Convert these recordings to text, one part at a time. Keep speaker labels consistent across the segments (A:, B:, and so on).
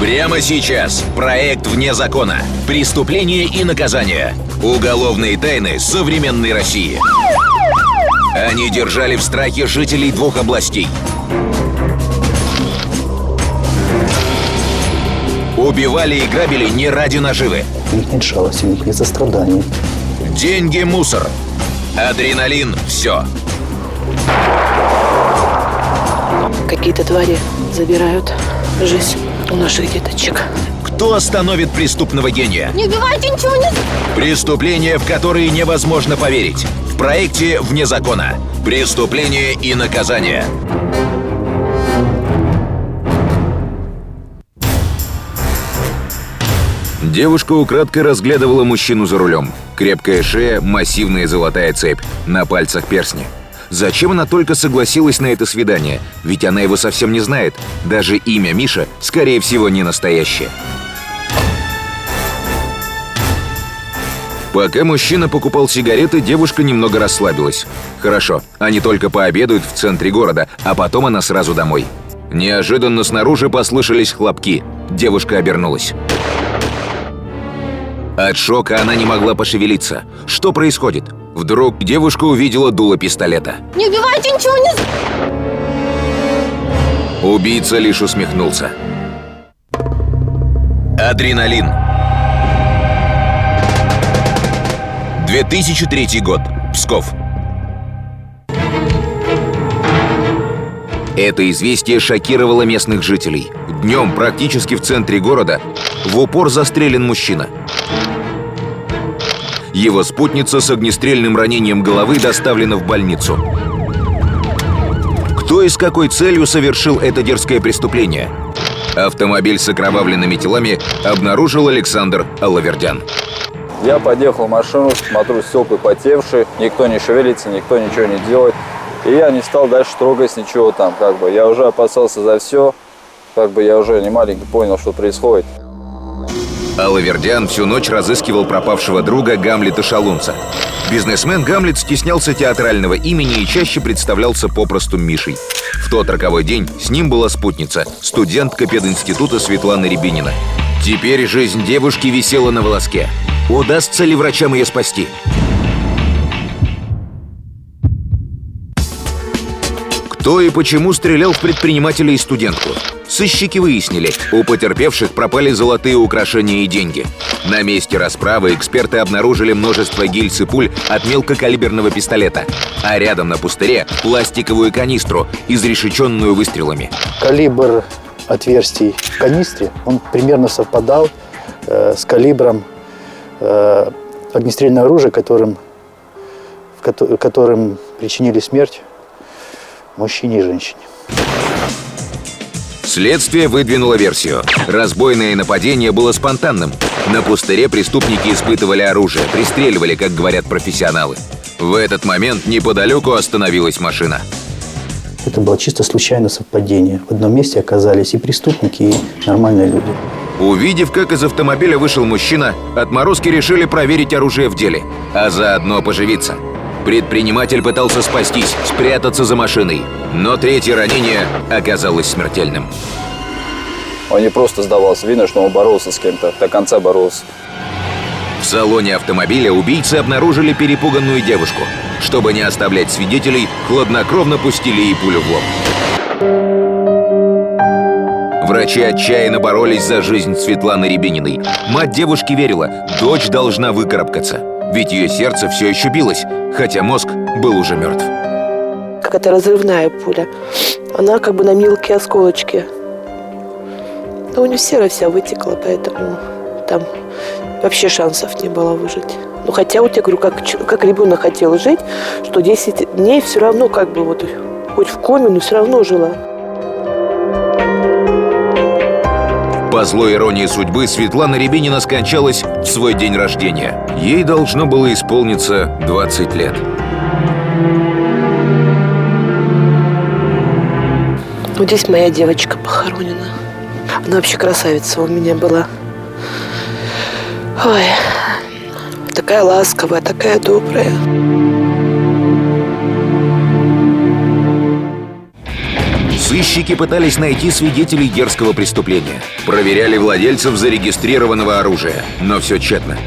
A: Прямо сейчас. Проект «Вне закона». Преступление и наказание. Уголовные тайны современной России. Они держали в страхе жителей двух областей. Убивали и грабили не ради наживы.
B: У них нет жалости, у них нет сострадания.
A: Деньги – мусор. Адреналин – все.
C: Какие-то твари забирают жизнь у наших деточек.
A: Кто остановит преступного гения?
D: Не убивайте, ничего не...
A: Преступления, в которые невозможно поверить. В проекте «Вне закона». Преступление и наказание. Девушка украдкой разглядывала мужчину за рулем. Крепкая шея, массивная золотая цепь, на пальцах персни. Зачем она только согласилась на это свидание? Ведь она его совсем не знает. Даже имя Миша, скорее всего, не настоящее. Пока мужчина покупал сигареты, девушка немного расслабилась. Хорошо, они только пообедают в центре города, а потом она сразу домой. Неожиданно снаружи послышались хлопки. Девушка обернулась. От шока она не могла пошевелиться. Что происходит? Вдруг девушка увидела дуло пистолета.
D: Не убивайте, ничего не...
A: Убийца лишь усмехнулся. Адреналин. 2003 год. Псков. Это известие шокировало местных жителей. Днем практически в центре города в упор застрелен мужчина. Его спутница с огнестрельным ранением головы доставлена в больницу. Кто и с какой целью совершил это дерзкое преступление? Автомобиль с окровавленными телами обнаружил Александр Алавердян.
E: Я подъехал в машину, смотрю, стекла потевшие, никто не шевелится, никто ничего не делает. И я не стал дальше трогать ничего там, как бы. Я уже опасался за все, как бы я уже не маленький понял, что происходит.
A: Алавердян всю ночь разыскивал пропавшего друга Гамлета Шалунца. Бизнесмен Гамлет стеснялся театрального имени и чаще представлялся попросту Мишей. В тот роковой день с ним была спутница, студентка пединститута Светлана Рябинина. Теперь жизнь девушки висела на волоске. Удастся ли врачам ее спасти? Кто и почему стрелял в предпринимателя и студентку? Сыщики выяснили, у потерпевших пропали золотые украшения и деньги. На месте расправы эксперты обнаружили множество гильз и пуль от мелкокалиберного пистолета, а рядом на пустыре пластиковую канистру, изрешеченную выстрелами.
B: Калибр отверстий в канистре, он примерно совпадал э, с калибром э, огнестрельного оружия, которым, в, которым причинили смерть мужчине и женщине.
A: Следствие выдвинуло версию. Разбойное нападение было спонтанным. На пустыре преступники испытывали оружие, пристреливали, как говорят профессионалы. В этот момент неподалеку остановилась машина.
B: Это было чисто случайное совпадение. В одном месте оказались и преступники, и нормальные люди.
A: Увидев, как из автомобиля вышел мужчина, отморозки решили проверить оружие в деле, а заодно поживиться – Предприниматель пытался спастись, спрятаться за машиной, но третье ранение оказалось смертельным.
E: Он не просто сдавался, видно, что он боролся с кем-то, до конца боролся.
A: В салоне автомобиля убийцы обнаружили перепуганную девушку. Чтобы не оставлять свидетелей, хладнокровно пустили ей пулю в лоб. Врачи отчаянно боролись за жизнь Светланы Рябининой. Мать девушки верила, дочь должна выкарабкаться. Ведь ее сердце все еще билось, хотя мозг был уже мертв.
C: Какая-то разрывная пуля. Она как бы на мелкие осколочки. Но у нее сера вся вытекла, поэтому там вообще шансов не было выжить. Ну, хотя вот я говорю, как, как ребенок хотел жить, что 10 дней все равно как бы вот хоть в коме, но все равно жила.
A: По злой иронии судьбы Светлана Рябинина скончалась в свой день рождения. Ей должно было исполниться 20 лет.
C: Вот здесь моя девочка похоронена. Она вообще красавица у меня была. Ой, такая ласковая, такая добрая.
A: Сыщики пытались найти свидетелей дерзкого преступления. Проверяли владельцев зарегистрированного оружия, но все тщетно.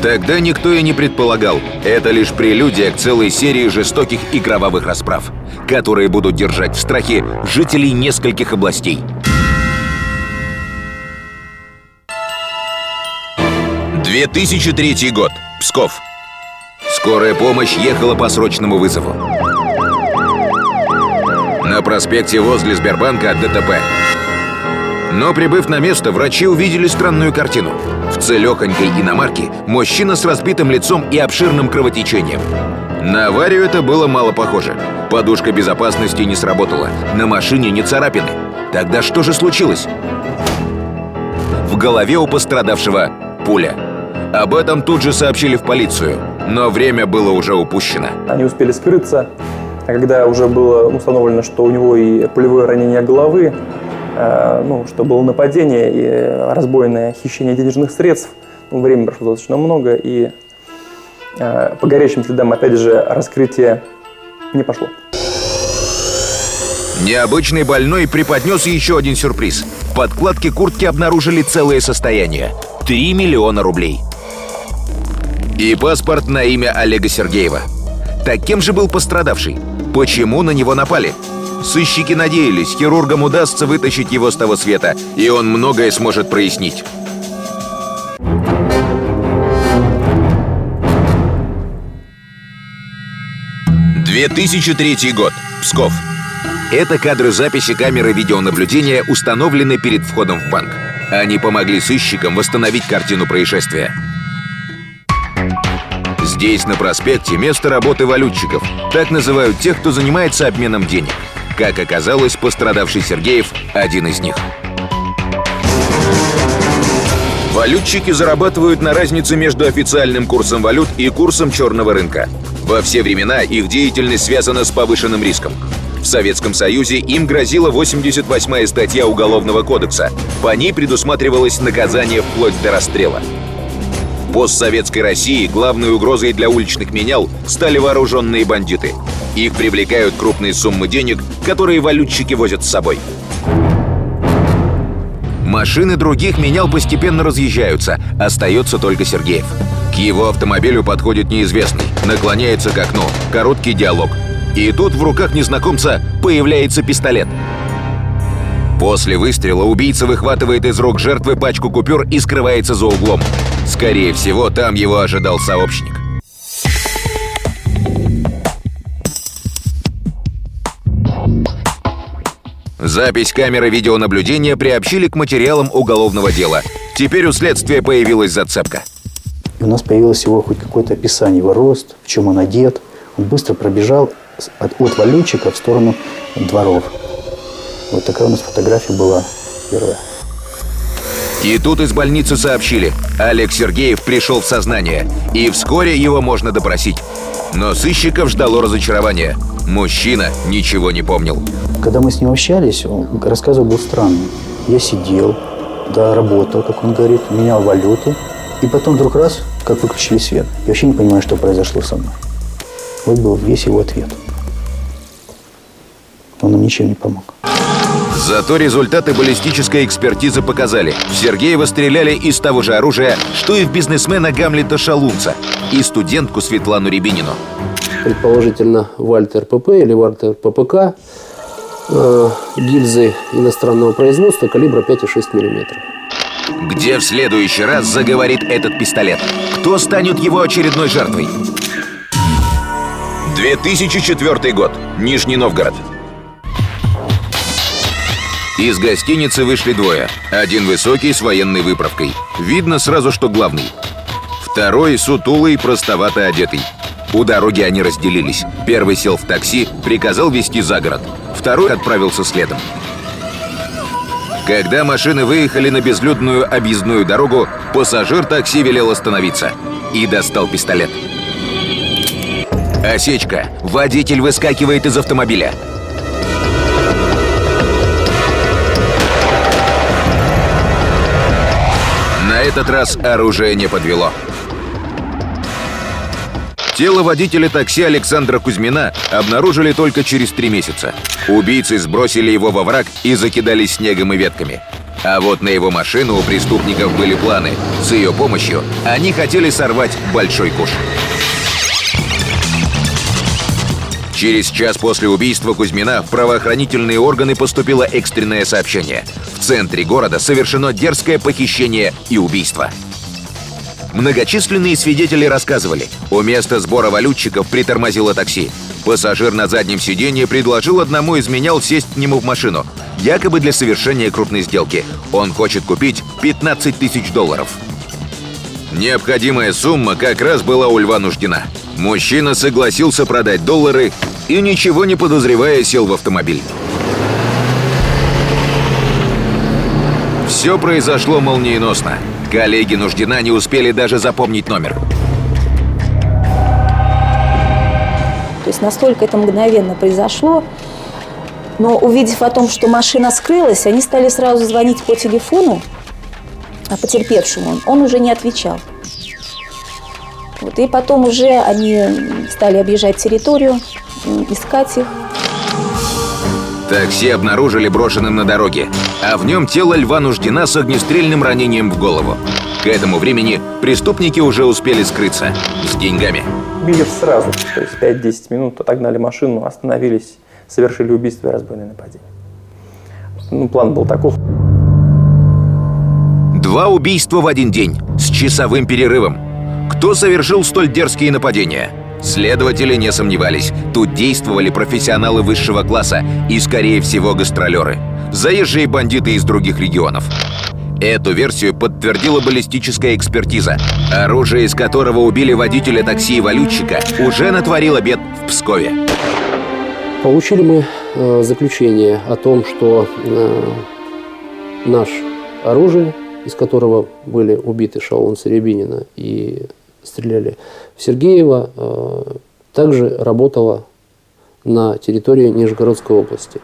A: Тогда никто и не предполагал, это лишь прелюдия к целой серии жестоких и кровавых расправ, которые будут держать в страхе жителей нескольких областей. 2003 год. Псков. Скорая помощь ехала по срочному вызову. На проспекте возле Сбербанка ДТП. Но прибыв на место, врачи увидели странную картину. В целехонькой иномарке мужчина с разбитым лицом и обширным кровотечением. На аварию это было мало похоже. Подушка безопасности не сработала, на машине не царапины. Тогда что же случилось? В голове у пострадавшего пуля. Об этом тут же сообщили в полицию, но время было уже упущено.
F: Они успели скрыться, когда уже было установлено, что у него и пулевое ранение головы, э, ну, что было нападение и разбойное хищение денежных средств, ну, времени прошло достаточно много, и э, по горячим следам, опять же, раскрытие не пошло.
A: Необычный больной преподнес еще один сюрприз. В подкладке куртки обнаружили целое состояние. 3 миллиона рублей. И паспорт на имя Олега Сергеева. Так кем же был пострадавший? Почему на него напали? Сыщики надеялись, хирургам удастся вытащить его с того света, и он многое сможет прояснить. «2003 год. Псков. Это кадры записи камеры видеонаблюдения, установлены перед входом в банк. Они помогли сыщикам восстановить картину происшествия. Здесь, на проспекте, место работы валютчиков. Так называют тех, кто занимается обменом денег. Как оказалось, пострадавший Сергеев – один из них. Валютчики зарабатывают на разнице между официальным курсом валют и курсом черного рынка. Во все времена их деятельность связана с повышенным риском. В Советском Союзе им грозила 88-я статья Уголовного кодекса. По ней предусматривалось наказание вплоть до расстрела. Постсоветской России главной угрозой для уличных менял стали вооруженные бандиты. Их привлекают крупные суммы денег, которые валютчики возят с собой. Машины других менял постепенно разъезжаются, остается только Сергеев. К его автомобилю подходит неизвестный, наклоняется к окну, короткий диалог. И тут в руках незнакомца появляется пистолет. После выстрела убийца выхватывает из рук жертвы пачку купюр и скрывается за углом. Скорее всего, там его ожидал сообщник. Запись камеры видеонаблюдения приобщили к материалам уголовного дела. Теперь у следствия появилась зацепка.
B: У нас появилось его хоть какое-то описание, его рост, в чем он одет. Он быстро пробежал от, от валютчика в сторону дворов. Вот такая у нас фотография была первая.
A: И тут из больницы сообщили, Олег Сергеев пришел в сознание, и вскоре его можно допросить. Но сыщиков ждало разочарование. Мужчина ничего не помнил.
B: Когда мы с ним общались, он рассказывал был странный. Я сидел, да, работал, как он говорит, менял валюту, и потом вдруг раз, как выключили свет. Я вообще не понимаю, что произошло со мной. Вот был весь его ответ. Он нам ничем не помог.
A: Зато результаты баллистической экспертизы показали. В Сергеева стреляли из того же оружия, что и в бизнесмена Гамлета Шалунца и студентку Светлану Рябинину.
G: Предположительно, Вальтер ПП или Вальтер ППК э, гильзы иностранного производства калибра 5,6 миллиметров.
A: Где в следующий раз заговорит этот пистолет? Кто станет его очередной жертвой? 2004 год. Нижний Новгород. Из гостиницы вышли двое. Один высокий с военной выправкой. Видно сразу, что главный. Второй сутулый, простовато одетый. У дороги они разделились. Первый сел в такси, приказал везти за город. Второй отправился следом. Когда машины выехали на безлюдную объездную дорогу, пассажир такси велел остановиться и достал пистолет. Осечка. Водитель выскакивает из автомобиля. Этот раз оружие не подвело. Тело водителя такси Александра Кузьмина обнаружили только через три месяца. Убийцы сбросили его во враг и закидали снегом и ветками. А вот на его машину у преступников были планы. С ее помощью они хотели сорвать большой куш. Через час после убийства Кузьмина в правоохранительные органы поступило экстренное сообщение. В центре города совершено дерзкое похищение и убийство. Многочисленные свидетели рассказывали, у места сбора валютчиков притормозило такси. Пассажир на заднем сиденье предложил одному из менял сесть к нему в машину, якобы для совершения крупной сделки. Он хочет купить 15 тысяч долларов. Необходимая сумма как раз была у Льва нуждена. Мужчина согласился продать доллары и, ничего не подозревая, сел в автомобиль. Все произошло молниеносно. Коллеги Нуждина не успели даже запомнить номер.
H: То есть настолько это мгновенно произошло. Но увидев о том, что машина скрылась, они стали сразу звонить по телефону, а потерпевшему он уже не отвечал. Вот, и потом уже они стали объезжать территорию, искать их.
A: Такси обнаружили брошенным на дороге, а в нем тело Льва Нуждина с огнестрельным ранением в голову. К этому времени преступники уже успели скрыться с деньгами.
F: Били сразу, то есть 5-10 минут отогнали машину, остановились, совершили убийство и разбойное нападение. Ну, план был таков.
A: Два убийства в один день, с часовым перерывом. Кто совершил столь дерзкие нападения? Следователи не сомневались. Тут действовали профессионалы высшего класса и, скорее всего, гастролеры. Заезжие бандиты из других регионов. Эту версию подтвердила баллистическая экспертиза. Оружие, из которого убили водителя такси и валютчика, уже натворило бед в Пскове.
G: Получили мы э, заключение о том, что э, наш оружие, из которого были убиты Шаун Серебинина и стреляли в Сергеева, э, также работала на территории Нижегородской области.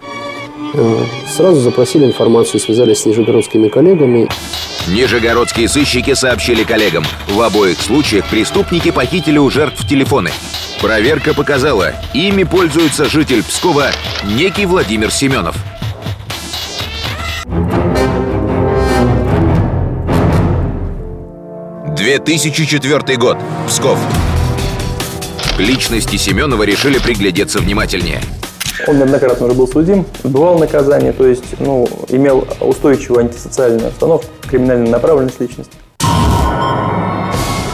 G: Э, сразу запросили информацию, связались с нижегородскими коллегами.
A: Нижегородские сыщики сообщили коллегам. В обоих случаях преступники похитили у жертв телефоны. Проверка показала, ими пользуется житель Пскова некий Владимир Семенов. «2004 год. Псков». К личности Семенова решили приглядеться внимательнее.
F: Он неоднократно уже был судим, отбывал наказание, то есть ну, имел устойчивую антисоциальную установку, криминальную направленность личности.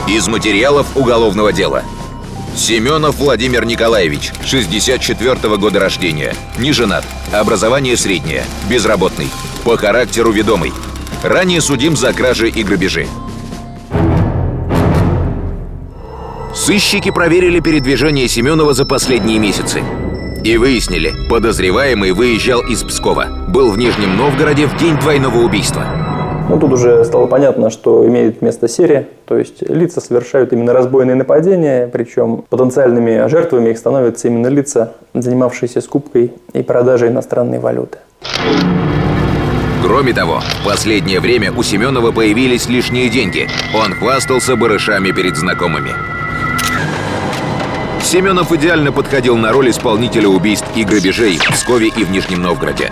A: Из материалов уголовного дела. Семенов Владимир Николаевич, 64 -го года рождения. Не женат. Образование среднее. Безработный. По характеру ведомый. Ранее судим за кражи и грабежи. Сыщики проверили передвижение Семенова за последние месяцы. И выяснили, подозреваемый выезжал из Пскова. Был в Нижнем Новгороде в день двойного убийства.
F: Ну, тут уже стало понятно, что имеет место серия, то есть лица совершают именно разбойные нападения, причем потенциальными жертвами их становятся именно лица, занимавшиеся скупкой и продажей иностранной валюты.
A: Кроме того, в последнее время у Семенова появились лишние деньги. Он хвастался барышами перед знакомыми. Семенов идеально подходил на роль исполнителя убийств и грабежей в Пскове и в Нижнем Новгороде.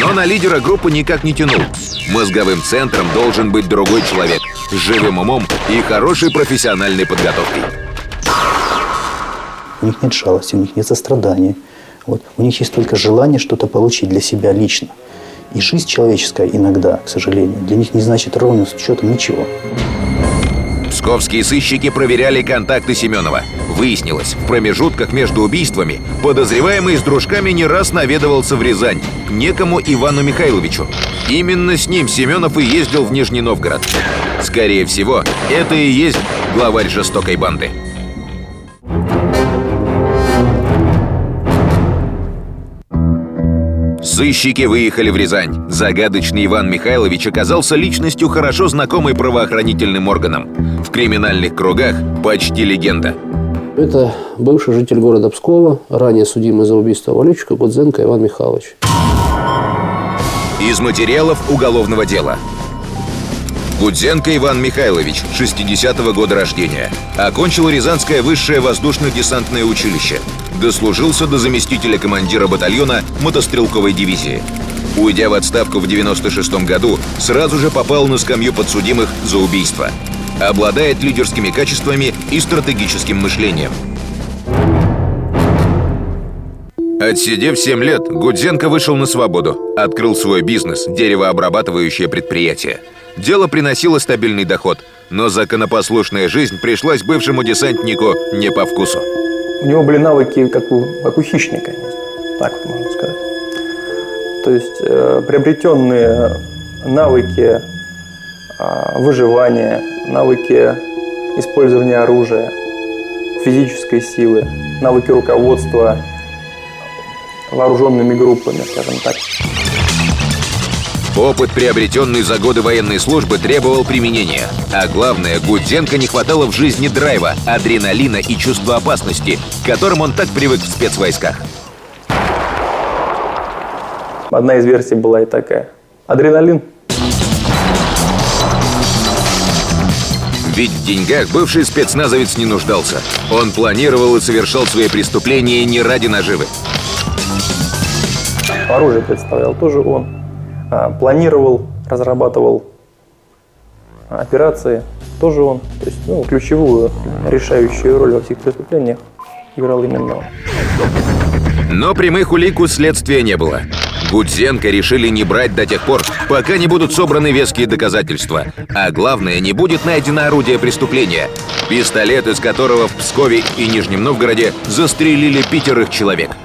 A: Но на лидера группы никак не тянул. Мозговым центром должен быть другой человек с живым умом и хорошей профессиональной подготовкой.
B: У них нет жалости, у них нет сострадания. Вот. У них есть только желание что-то получить для себя лично. И жизнь человеческая иногда, к сожалению, для них не значит ровным счетом ничего.
A: Псковские сыщики проверяли контакты Семенова. Выяснилось, в промежутках между убийствами подозреваемый с дружками не раз наведывался в Рязань некому Ивану Михайловичу. Именно с ним Семенов и ездил в Нижний Новгород. Скорее всего, это и есть главарь жестокой банды. Сыщики выехали в Рязань. Загадочный Иван Михайлович оказался личностью, хорошо знакомой правоохранительным органам. В криминальных кругах почти легенда.
G: Это бывший житель города Пскова, ранее судимый за убийство валютчика Гудзенко Иван Михайлович.
A: Из материалов уголовного дела. Гудзенко Иван Михайлович, 60-го года рождения. Окончил Рязанское высшее воздушно-десантное училище. Дослужился до заместителя командира батальона мотострелковой дивизии. Уйдя в отставку в 96 году, сразу же попал на скамью подсудимых за убийство. Обладает лидерскими качествами и стратегическим мышлением. Отсидев 7 лет, Гудзенко вышел на свободу, открыл свой бизнес – деревообрабатывающее предприятие. Дело приносило стабильный доход, но законопослушная жизнь пришлась бывшему десантнику не по вкусу.
F: У него были навыки, как у, как у хищника, так вот можно сказать. То есть э, приобретенные навыки э, выживания, навыки использования оружия, физической силы, навыки руководства вооруженными группами, скажем так.
A: Опыт, приобретенный за годы военной службы, требовал применения. А главное, Гудзенко не хватало в жизни драйва, адреналина и чувства опасности, к которым он так привык в спецвойсках.
F: Одна из версий была и такая. Адреналин.
A: Ведь в деньгах бывший спецназовец не нуждался. Он планировал и совершал свои преступления не ради наживы.
F: Оружие представлял тоже он. А, планировал, разрабатывал операции, тоже он. То есть ну, ключевую, решающую роль во всех преступлениях играл именно он.
A: Но прямых улик у следствия не было. Гудзенко решили не брать до тех пор, пока не будут собраны веские доказательства. А главное, не будет найдено орудие преступления. Пистолет, из которого в Пскове и Нижнем Новгороде застрелили пятерых человек –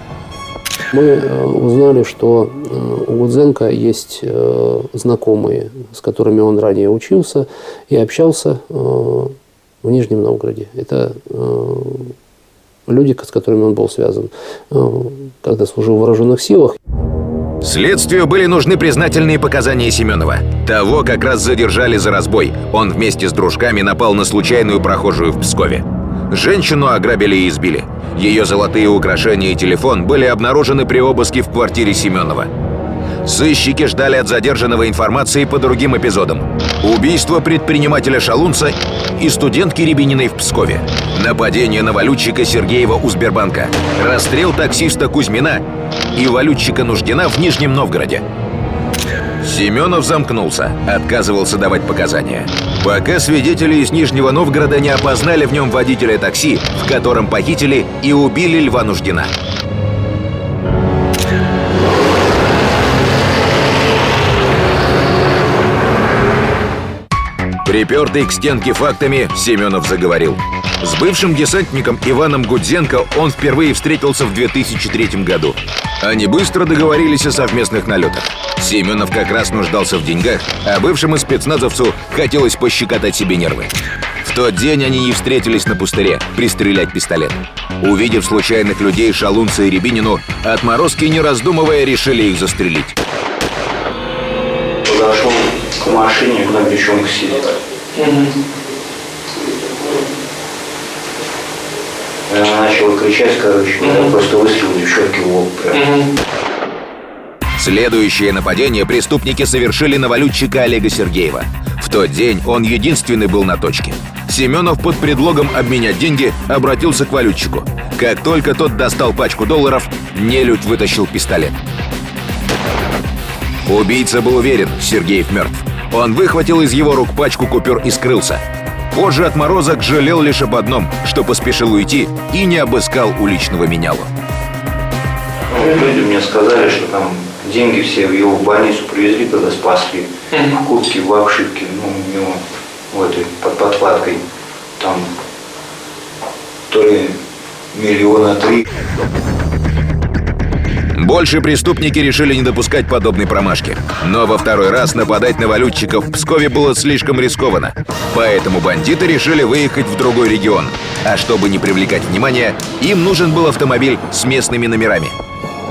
G: мы э, узнали, что э, у Гудзенко есть э, знакомые, с которыми он ранее учился и общался в Нижнем Новгороде. Это люди, с которыми он был связан, когда служил в вооруженных силах.
A: Следствию были нужны признательные показания Семенова. Того как раз задержали за разбой. Он вместе с дружками напал на случайную прохожую в Пскове. Женщину ограбили и избили. Ее золотые украшения и телефон были обнаружены при обыске в квартире Семенова. Сыщики ждали от задержанного информации по другим эпизодам. Убийство предпринимателя Шалунца и студентки Рябининой в Пскове. Нападение на валютчика Сергеева у Сбербанка. Расстрел таксиста Кузьмина и валютчика Нуждина в Нижнем Новгороде. Семенов замкнулся, отказывался давать показания. Пока свидетели из Нижнего Новгорода не опознали в нем водителя такси, в котором похитили и убили Льва Нуждина. Припертый к стенке фактами, Семенов заговорил. С бывшим десантником Иваном Гудзенко он впервые встретился в 2003 году. Они быстро договорились о совместных налетах. Семенов как раз нуждался в деньгах, а бывшему спецназовцу хотелось пощекотать себе нервы. В тот день они не встретились на пустыре, пристрелять пистолет. Увидев случайных людей Шалунца и Рябинину, отморозки, не раздумывая, решили их застрелить.
I: К машине, куда девчонка сидит. Угу. Она начала кричать, короче, угу. я просто выстрелил девчонке в лоб прям. Угу.
A: Следующее нападение преступники совершили на валютчика Олега Сергеева. В тот день он единственный был на точке. Семенов под предлогом обменять деньги обратился к валютчику. Как только тот достал пачку долларов, нелюдь вытащил пистолет. Убийца был уверен, Сергеев мертв. Он выхватил из его рук пачку купюр и скрылся. Позже отморозок жалел лишь об одном, что поспешил уйти и не обыскал уличного менялу.
I: Люди мне сказали, что там деньги все в его в больницу привезли, когда спасли. Mm-hmm. Куртки в обшивке, ну, у него в этой, под подкладкой. Там то ли миллиона три.
A: Больше преступники решили не допускать подобной промашки. Но во второй раз нападать на валютчиков в Пскове было слишком рискованно. Поэтому бандиты решили выехать в другой регион. А чтобы не привлекать внимания, им нужен был автомобиль с местными номерами.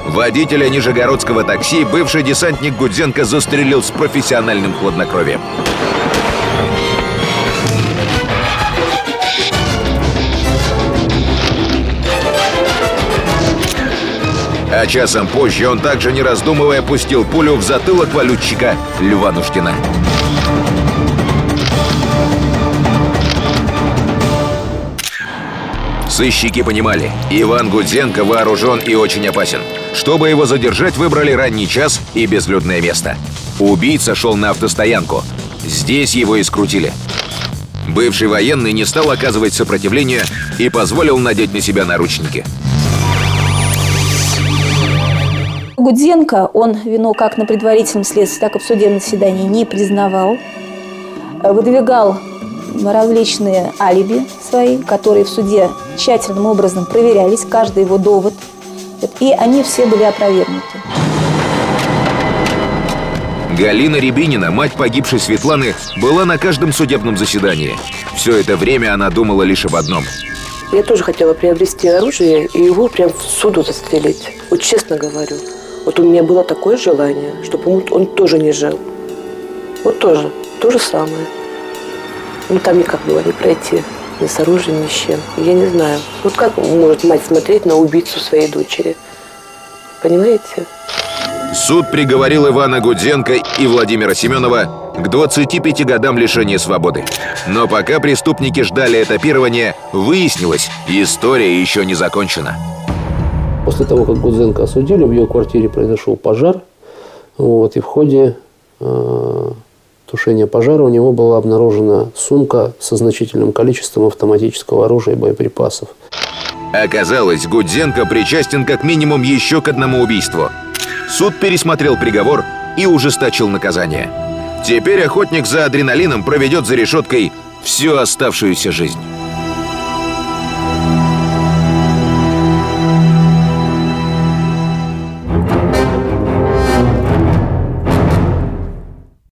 A: Водителя нижегородского такси бывший десантник Гудзенко застрелил с профессиональным хладнокровием. А часом позже он также, не раздумывая, пустил пулю в затылок валютчика Льва Нушкина. Сыщики понимали, Иван Гудзенко вооружен и очень опасен. Чтобы его задержать, выбрали ранний час и безлюдное место. Убийца шел на автостоянку. Здесь его и скрутили. Бывший военный не стал оказывать сопротивление и позволил надеть на себя наручники.
H: Гудзенко, он вину как на предварительном следствии, так и в судебном заседании не признавал. Выдвигал различные алиби свои, которые в суде тщательным образом проверялись, каждый его довод. И они все были опровергнуты.
A: Галина Рябинина, мать погибшей Светланы, была на каждом судебном заседании. Все это время она думала лишь об одном.
C: Я тоже хотела приобрести оружие и его прям в суду застрелить. Вот честно говорю. Вот у меня было такое желание, чтобы он, он тоже не жил. Вот тоже. То же самое. Ну, там никак было не пройти. Ни с оружием, ни с чем. Я не знаю. Вот как может мать смотреть на убийцу своей дочери? Понимаете?
A: Суд приговорил Ивана Гудзенко и Владимира Семенова к 25 годам лишения свободы. Но пока преступники ждали этапирования, выяснилось, история еще не закончена.
G: После того, как Гудзенко осудили, в ее квартире произошел пожар. Вот, и в ходе э, тушения пожара у него была обнаружена сумка со значительным количеством автоматического оружия и боеприпасов.
A: Оказалось, Гудзенко причастен как минимум еще к одному убийству. Суд пересмотрел приговор и ужесточил наказание. Теперь охотник за адреналином проведет за решеткой всю оставшуюся жизнь.